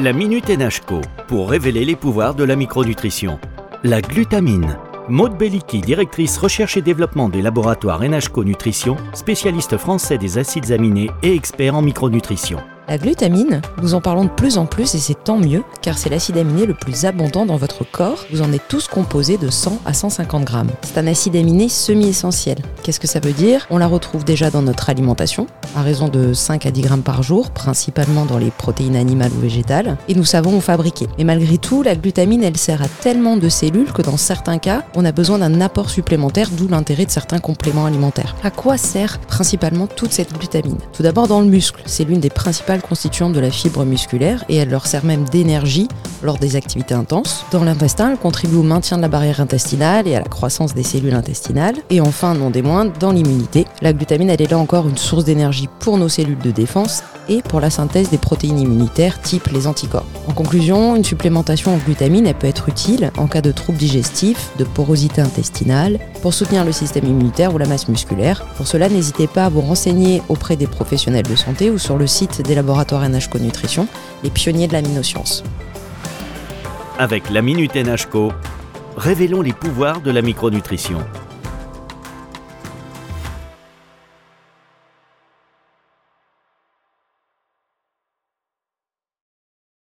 La Minute NHCO pour révéler les pouvoirs de la micronutrition. La glutamine. Maude Belliki, directrice recherche et développement des laboratoires NHCO Nutrition, spécialiste français des acides aminés et expert en micronutrition. La glutamine, nous en parlons de plus en plus et c'est tant mieux car c'est l'acide aminé le plus abondant dans votre corps. Vous en êtes tous composés de 100 à 150 grammes. C'est un acide aminé semi-essentiel. Qu'est-ce que ça veut dire? On la retrouve déjà dans notre alimentation, à raison de 5 à 10 grammes par jour, principalement dans les protéines animales ou végétales, et nous savons où fabriquer. Mais malgré tout, la glutamine, elle sert à tellement de cellules que dans certains cas, on a besoin d'un apport supplémentaire, d'où l'intérêt de certains compléments alimentaires. À quoi sert principalement toute cette glutamine? Tout d'abord dans le muscle, c'est l'une des principales constituante de la fibre musculaire et elle leur sert même d'énergie lors des activités intenses. Dans l'intestin, elle contribue au maintien de la barrière intestinale et à la croissance des cellules intestinales. Et enfin, non des moindres, dans l'immunité, la glutamine, elle est là encore une source d'énergie pour nos cellules de défense et pour la synthèse des protéines immunitaires type les anticorps. En conclusion, une supplémentation en glutamine, elle peut être utile en cas de troubles digestifs, de porosité intestinale, pour soutenir le système immunitaire ou la masse musculaire. Pour cela, n'hésitez pas à vous renseigner auprès des professionnels de santé ou sur le site des laboratoires NHCO Nutrition, les pionniers de l'aminoscience. Avec la Minute NHCO, révélons les pouvoirs de la micronutrition.